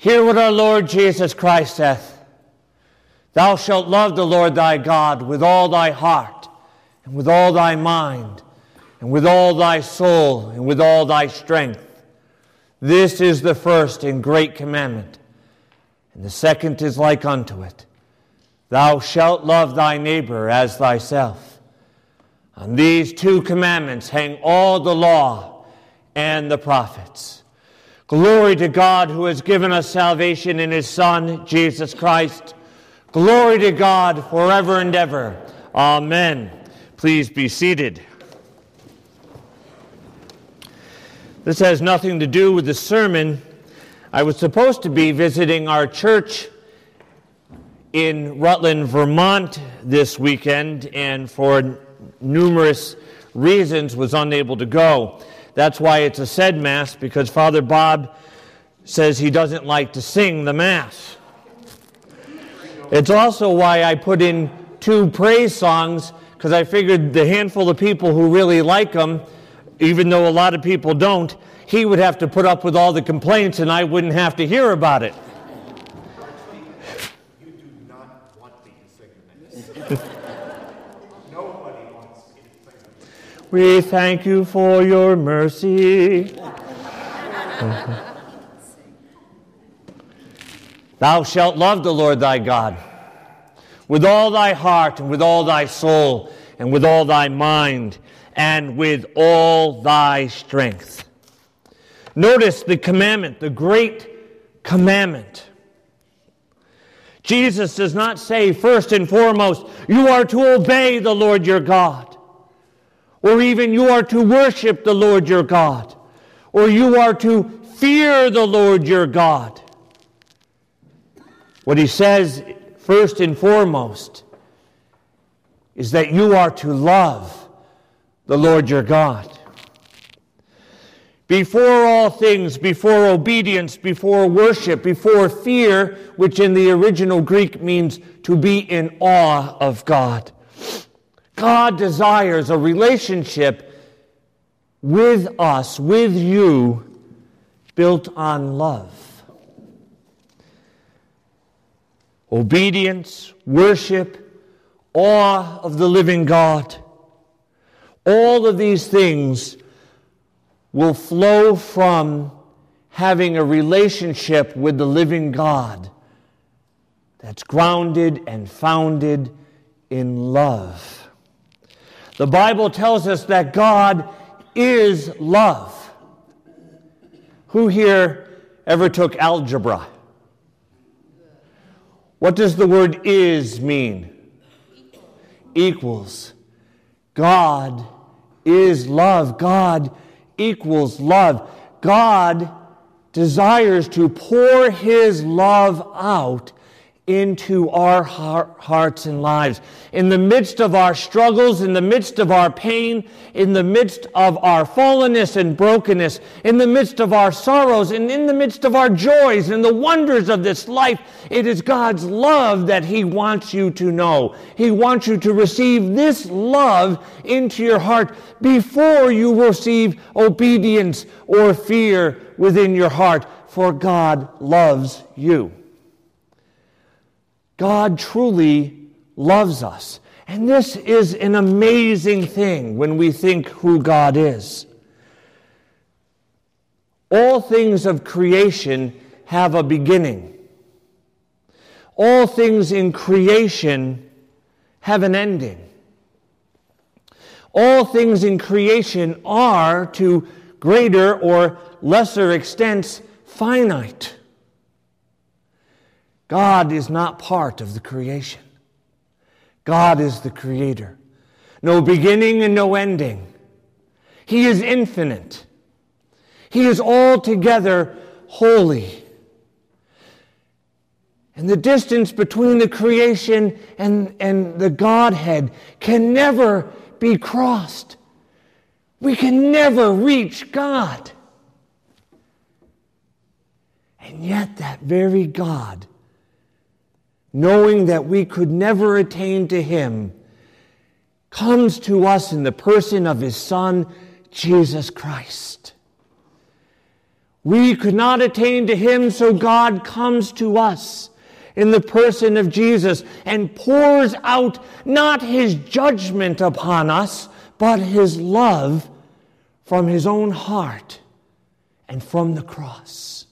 Hear what our Lord Jesus Christ saith Thou shalt love the Lord thy God with all thy heart, and with all thy mind, and with all thy soul, and with all thy strength. This is the first and great commandment. And the second is like unto it Thou shalt love thy neighbor as thyself. On these two commandments hang all the law and the prophets. Glory to God who has given us salvation in his Son, Jesus Christ. Glory to God forever and ever. Amen. Please be seated. This has nothing to do with the sermon. I was supposed to be visiting our church in Rutland, Vermont this weekend, and for numerous reasons was unable to go. That's why it's a said Mass, because Father Bob says he doesn't like to sing the Mass. It's also why I put in two praise songs, because I figured the handful of people who really like them, even though a lot of people don't, he would have to put up with all the complaints and I wouldn't have to hear about it. We thank you for your mercy. Thou shalt love the Lord thy God with all thy heart and with all thy soul and with all thy mind and with all thy strength. Notice the commandment, the great commandment. Jesus does not say, first and foremost, you are to obey the Lord your God or even you are to worship the Lord your God, or you are to fear the Lord your God. What he says, first and foremost, is that you are to love the Lord your God. Before all things, before obedience, before worship, before fear, which in the original Greek means to be in awe of God. God desires a relationship with us, with you, built on love. Obedience, worship, awe of the living God. All of these things will flow from having a relationship with the living God that's grounded and founded in love. The Bible tells us that God is love. Who here ever took algebra? What does the word is mean? Equals. God is love. God equals love. God desires to pour his love out into our hearts and lives. In the midst of our struggles, in the midst of our pain, in the midst of our fallenness and brokenness, in the midst of our sorrows, and in the midst of our joys and the wonders of this life, it is God's love that He wants you to know. He wants you to receive this love into your heart before you receive obedience or fear within your heart, for God loves you. God truly loves us. And this is an amazing thing when we think who God is. All things of creation have a beginning. All things in creation have an ending. All things in creation are, to greater or lesser extents, finite. God is not part of the creation. God is the creator. No beginning and no ending. He is infinite. He is altogether holy. And the distance between the creation and, and the Godhead can never be crossed. We can never reach God. And yet, that very God knowing that we could never attain to Him, comes to us in the person of His Son, Jesus Christ. We could not attain to him, so God comes to us in the person of Jesus and pours out not his judgment upon us, but his love from his own heart and from the cross.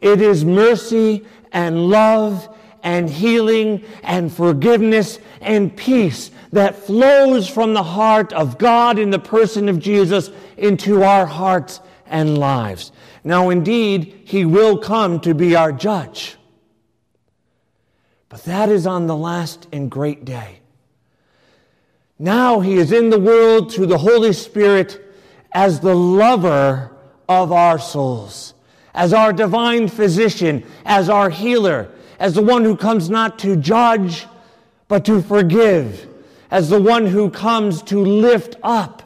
It is mercy and love and healing and forgiveness and peace that flows from the heart of God in the person of Jesus into our hearts and lives. Now, indeed, he will come to be our judge. But that is on the last and great day. Now he is in the world through the Holy Spirit as the lover of our souls, as our divine physician, as our healer, as the one who comes not to judge, but to forgive, as the one who comes to lift up.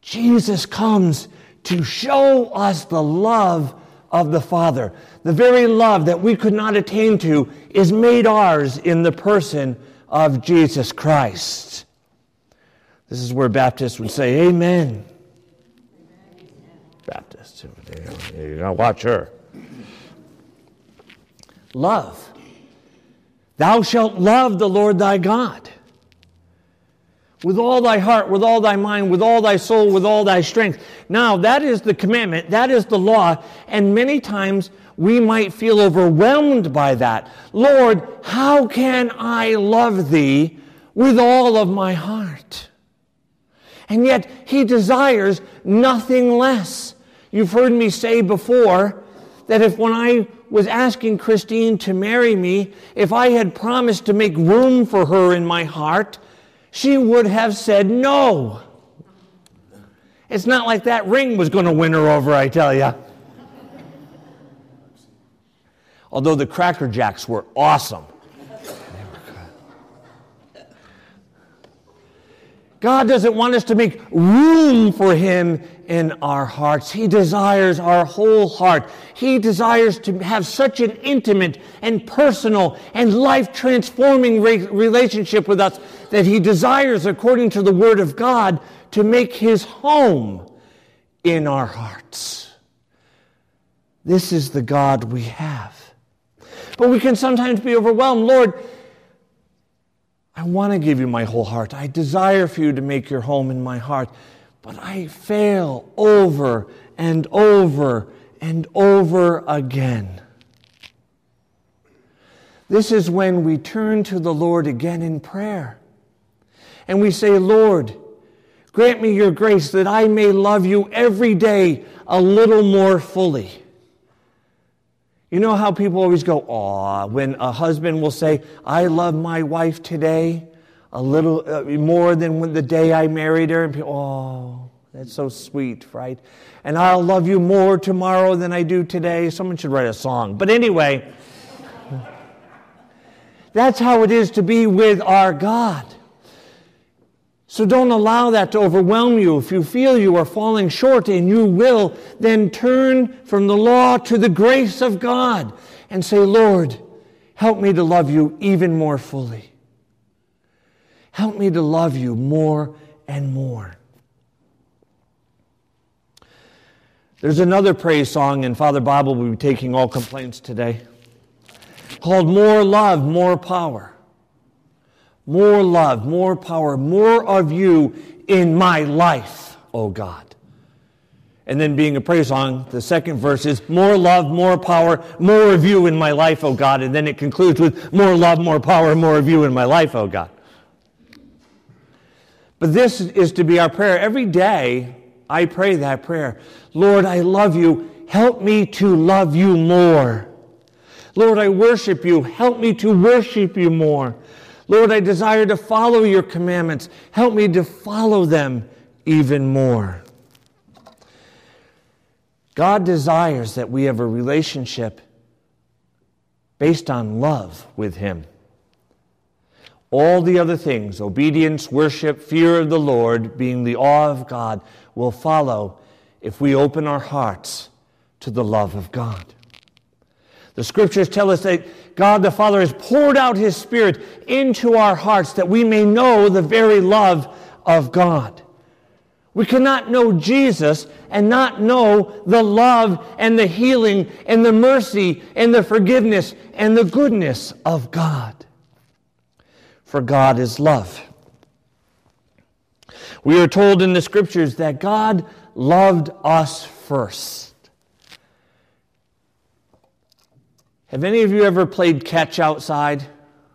Jesus comes to show us the love of the Father. The very love that we could not attain to is made ours in the person of Jesus Christ. This is where Baptists would say, Amen. Baptists. You gotta watch her. Love. Thou shalt love the Lord thy God with all thy heart, with all thy mind, with all thy soul, with all thy strength. Now, that is the commandment, that is the law, and many times we might feel overwhelmed by that. Lord, how can I love thee with all of my heart? And yet, he desires nothing less. You've heard me say before that if when I was asking Christine to marry me, if I had promised to make room for her in my heart, she would have said no. It's not like that ring was going to win her over, I tell you. Although the Cracker Jacks were awesome. God doesn't want us to make room for Him in our hearts. He desires our whole heart. He desires to have such an intimate and personal and life transforming re- relationship with us that He desires, according to the Word of God, to make His home in our hearts. This is the God we have. But we can sometimes be overwhelmed. Lord, I want to give you my whole heart. I desire for you to make your home in my heart. But I fail over and over and over again. This is when we turn to the Lord again in prayer. And we say, Lord, grant me your grace that I may love you every day a little more fully. You know how people always go, aw, when a husband will say, I love my wife today a little uh, more than when the day I married her. And people, oh, that's so sweet, right? And I'll love you more tomorrow than I do today. Someone should write a song. But anyway, that's how it is to be with our God. So don't allow that to overwhelm you. If you feel you are falling short, and you will, then turn from the law to the grace of God and say, Lord, help me to love you even more fully. Help me to love you more and more. There's another praise song, and Father Bob will be taking all complaints today, called More Love, More Power. More love, more power, more of you in my life, oh God. And then, being a praise song, the second verse is more love, more power, more of you in my life, oh God. And then it concludes with more love, more power, more of you in my life, oh God. But this is to be our prayer. Every day, I pray that prayer Lord, I love you. Help me to love you more. Lord, I worship you. Help me to worship you more. Lord, I desire to follow your commandments. Help me to follow them even more. God desires that we have a relationship based on love with Him. All the other things, obedience, worship, fear of the Lord, being the awe of God, will follow if we open our hearts to the love of God. The scriptures tell us that God the Father has poured out his Spirit into our hearts that we may know the very love of God. We cannot know Jesus and not know the love and the healing and the mercy and the forgiveness and the goodness of God. For God is love. We are told in the scriptures that God loved us first. Have any of you ever played catch outside?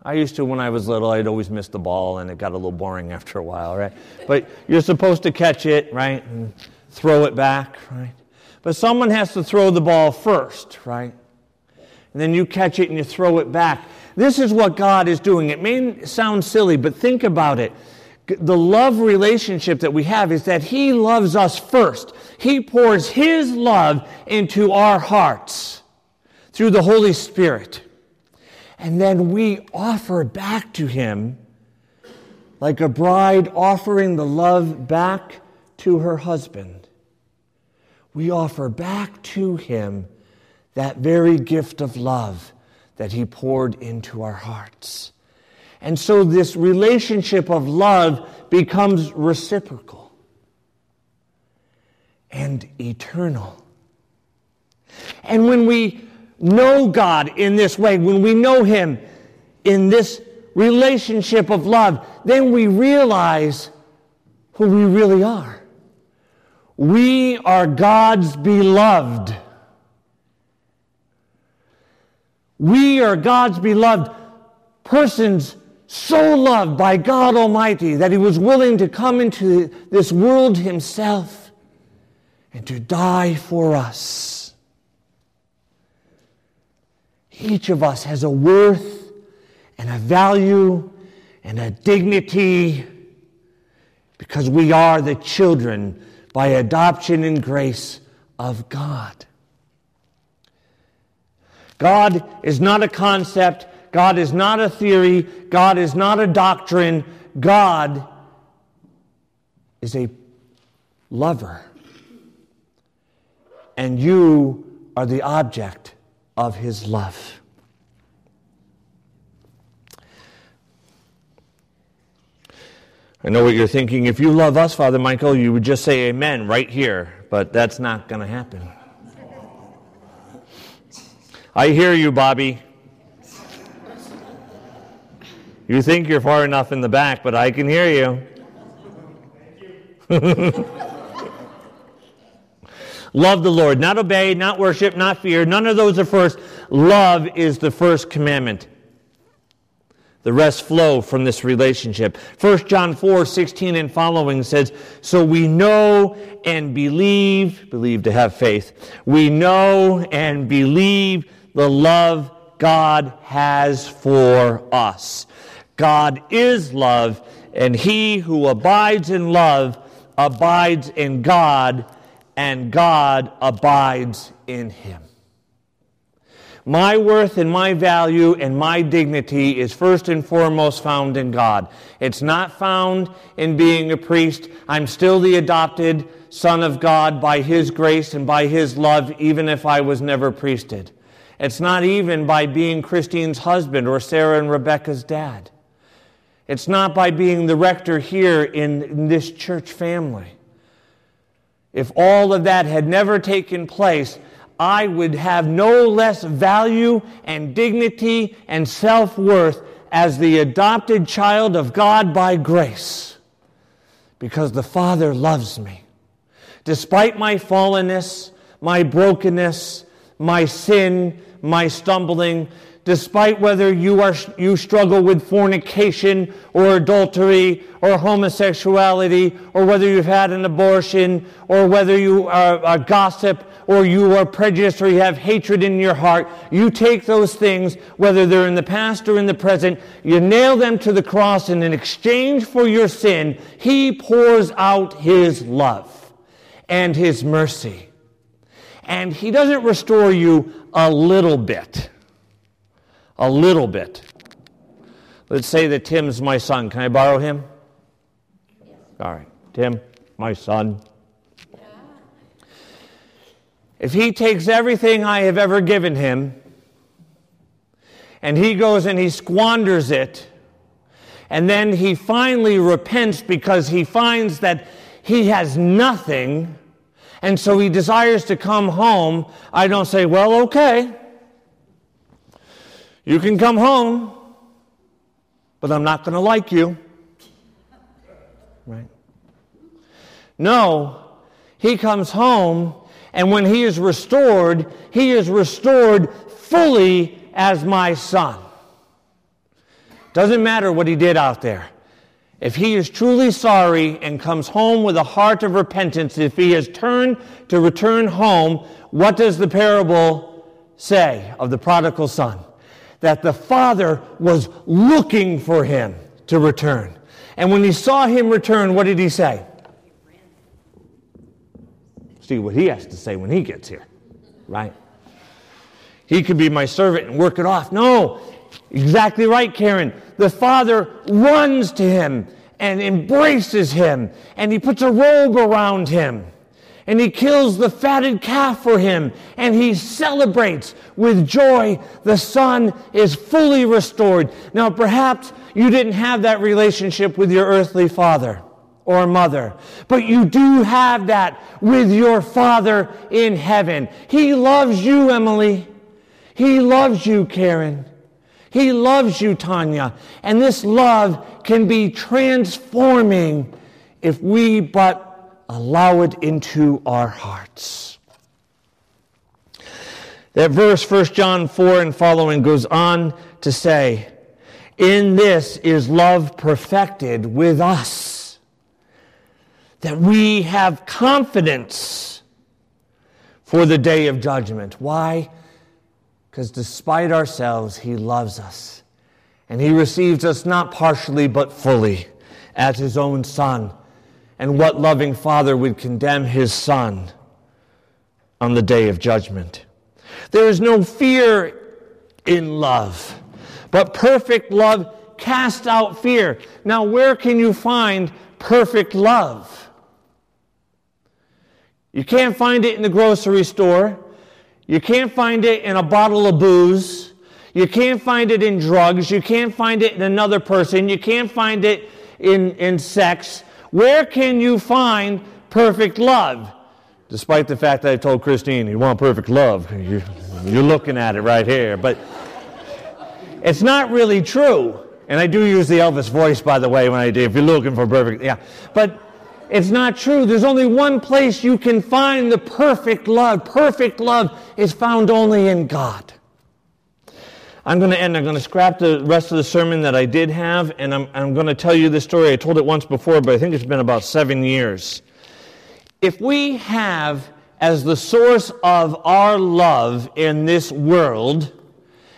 I used to when I was little. I'd always miss the ball, and it got a little boring after a while, right? But you're supposed to catch it, right, and throw it back, right? But someone has to throw the ball first, right? And then you catch it and you throw it back. This is what God is doing. It may sound silly, but think about it. The love relationship that we have is that He loves us first. He pours His love into our hearts through the Holy Spirit. And then we offer back to Him, like a bride offering the love back to her husband. We offer back to Him that very gift of love that He poured into our hearts. And so this relationship of love becomes reciprocal and eternal. And when we know God in this way, when we know Him in this relationship of love, then we realize who we really are. We are God's beloved. We are God's beloved persons so loved by God Almighty that He was willing to come into this world Himself and to die for us. Each of us has a worth and a value and a dignity because we are the children by adoption and grace of God. God is not a concept. God is not a theory. God is not a doctrine. God is a lover. And you are the object of his love. I know what you're thinking. If you love us, Father Michael, you would just say amen right here, but that's not going to happen. I hear you, Bobby. You think you're far enough in the back, but I can hear you. Love the Lord, not obey, not worship, not fear. None of those are first. Love is the first commandment. The rest flow from this relationship. 1 John 4 16 and following says, So we know and believe, believe to have faith, we know and believe the love God has for us. God is love, and he who abides in love abides in God, and God abides in him. My worth and my value and my dignity is first and foremost found in God. It's not found in being a priest. I'm still the adopted son of God by his grace and by his love, even if I was never priested. It's not even by being Christine's husband or Sarah and Rebecca's dad. It's not by being the rector here in, in this church family. If all of that had never taken place, I would have no less value and dignity and self worth as the adopted child of God by grace because the Father loves me. Despite my fallenness, my brokenness, my sin, my stumbling, despite whether you, are, you struggle with fornication or adultery or homosexuality or whether you've had an abortion or whether you are a gossip or you are prejudiced or you have hatred in your heart, you take those things, whether they're in the past or in the present, you nail them to the cross, and in exchange for your sin, He pours out His love and His mercy. And He doesn't restore you a little bit a little bit. Let's say that Tim's my son. Can I borrow him? Yes. All right. Tim, my son. Yeah. If he takes everything I have ever given him and he goes and he squanders it, and then he finally repents because he finds that he has nothing, and so he desires to come home, I don't say, well, okay, you can come home, but I'm not going to like you. Right? No, he comes home, and when he is restored, he is restored fully as my son. Doesn't matter what he did out there. If he is truly sorry and comes home with a heart of repentance, if he has turned to return home, what does the parable say of the prodigal son? That the father was looking for him to return. And when he saw him return, what did he say? See what he has to say when he gets here, right? He could be my servant and work it off. No, exactly right, Karen. The father runs to him and embraces him, and he puts a robe around him, and he kills the fatted calf for him, and he celebrates with joy. The son is fully restored. Now, perhaps you didn't have that relationship with your earthly father or mother. But you do have that with your Father in heaven. He loves you, Emily. He loves you, Karen. He loves you, Tanya. And this love can be transforming if we but allow it into our hearts. That verse, 1 John 4 and following, goes on to say, In this is love perfected with us that we have confidence for the day of judgment. Why? Because despite ourselves, He loves us. And He receives us not partially, but fully as His own Son. And what loving Father would condemn His Son on the day of judgment? There is no fear in love, but perfect love casts out fear. Now, where can you find perfect love? You can't find it in the grocery store. You can't find it in a bottle of booze. You can't find it in drugs. You can't find it in another person. You can't find it in, in sex. Where can you find perfect love? Despite the fact that I told Christine, you want perfect love. You're, looking at it right here. But it's not really true. And I do use the Elvis voice, by the way, when I do. If you're looking for perfect, yeah. But it's not true. There's only one place you can find the perfect love. Perfect love is found only in God. I'm going to end. I'm going to scrap the rest of the sermon that I did have, and I'm, I'm going to tell you this story. I told it once before, but I think it's been about seven years. If we have as the source of our love in this world,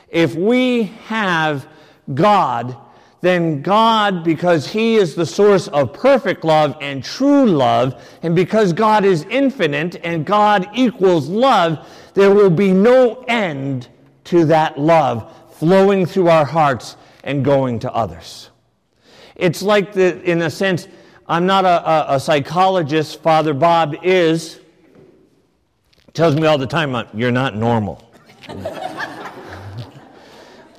if we have God then God, because He is the source of perfect love and true love, and because God is infinite and God equals love, there will be no end to that love flowing through our hearts and going to others. It's like, the, in a sense, I'm not a, a, a psychologist, Father Bob is, tells me all the time, you're not normal.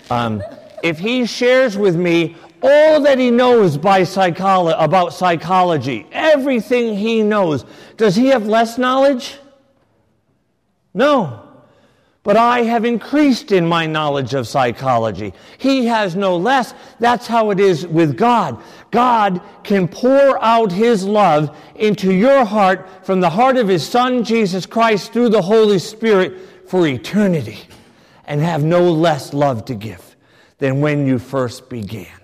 um, if he shares with me all that he knows by psycholo- about psychology, everything he knows, does he have less knowledge? No. But I have increased in my knowledge of psychology. He has no less. That's how it is with God. God can pour out his love into your heart from the heart of his Son, Jesus Christ, through the Holy Spirit for eternity and have no less love to give than when you first began.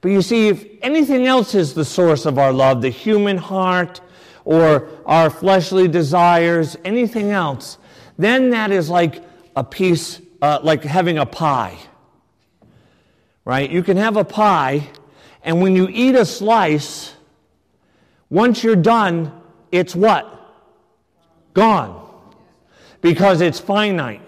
But you see, if anything else is the source of our love, the human heart or our fleshly desires, anything else, then that is like a piece, uh, like having a pie. Right? You can have a pie, and when you eat a slice, once you're done, it's what? Gone. Because it's finite.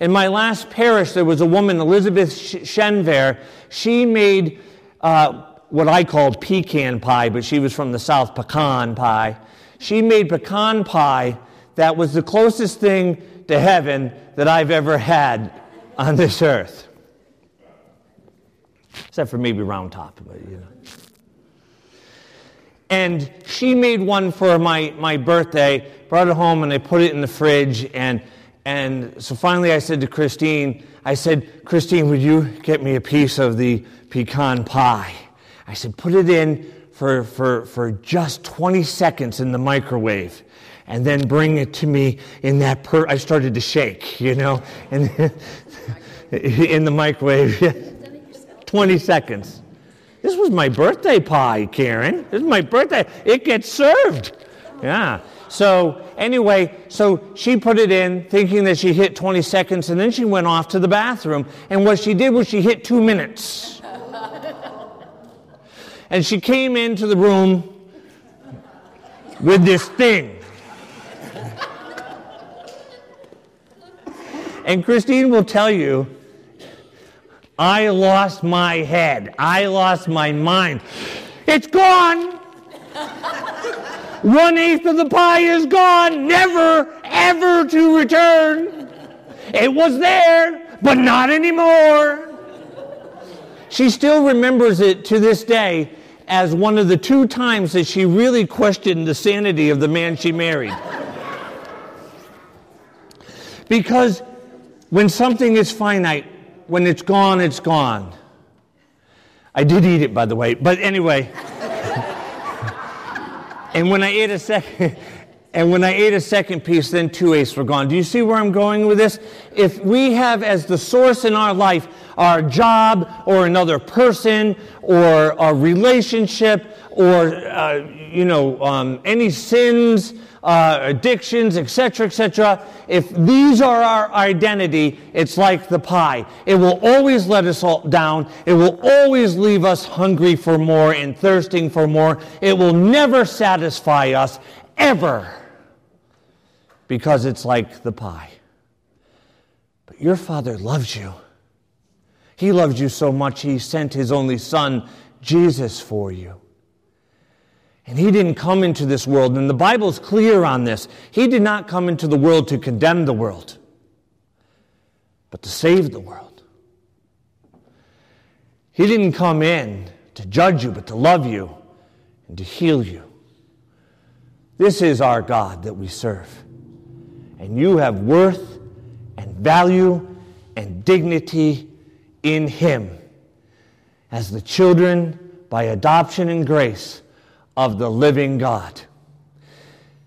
In my last parish, there was a woman, Elizabeth Shenver. She made uh, what I called pecan pie, but she was from the South, pecan pie. She made pecan pie that was the closest thing to heaven that I've ever had on this earth. Except for maybe round top, but you know. And she made one for my, my birthday, brought it home, and I put it in the fridge. And, and so finally I said to Christine, I said, Christine, would you get me a piece of the pecan pie? I said, put it in for, for, for just 20 seconds in the microwave and then bring it to me in that per I started to shake, you know, and in the microwave. 20 seconds. This was my birthday pie, Karen. This is my birthday. It gets served. Yeah. So, anyway, so she put it in thinking that she hit 20 seconds, and then she went off to the bathroom. And what she did was she hit two minutes. and she came into the room with this thing. And Christine will tell you I lost my head. I lost my mind. It's gone. One eighth of the pie is gone, never, ever to return. It was there, but not anymore. She still remembers it to this day as one of the two times that she really questioned the sanity of the man she married. because when something is finite, when it's gone, it's gone. I did eat it, by the way, but anyway. and when I ate a second, and when I ate a second piece, then two eighths were gone. Do you see where I'm going with this? If we have as the source in our life our job or another person or a relationship or, uh, you know, um, any sins, uh, addictions, etc., etc., if these are our identity, it's like the pie. It will always let us all down. It will always leave us hungry for more and thirsting for more. It will never satisfy us, ever, because it's like the pie. But your Father loves you. He loves you so much, He sent His only Son, Jesus, for you. And he didn't come into this world, and the Bible's clear on this. He did not come into the world to condemn the world, but to save the world. He didn't come in to judge you, but to love you and to heal you. This is our God that we serve. And you have worth and value and dignity in Him as the children by adoption and grace of the living God.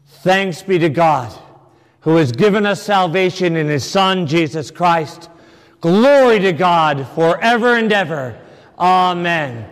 Thanks be to God who has given us salvation in his Son, Jesus Christ. Glory to God forever and ever. Amen.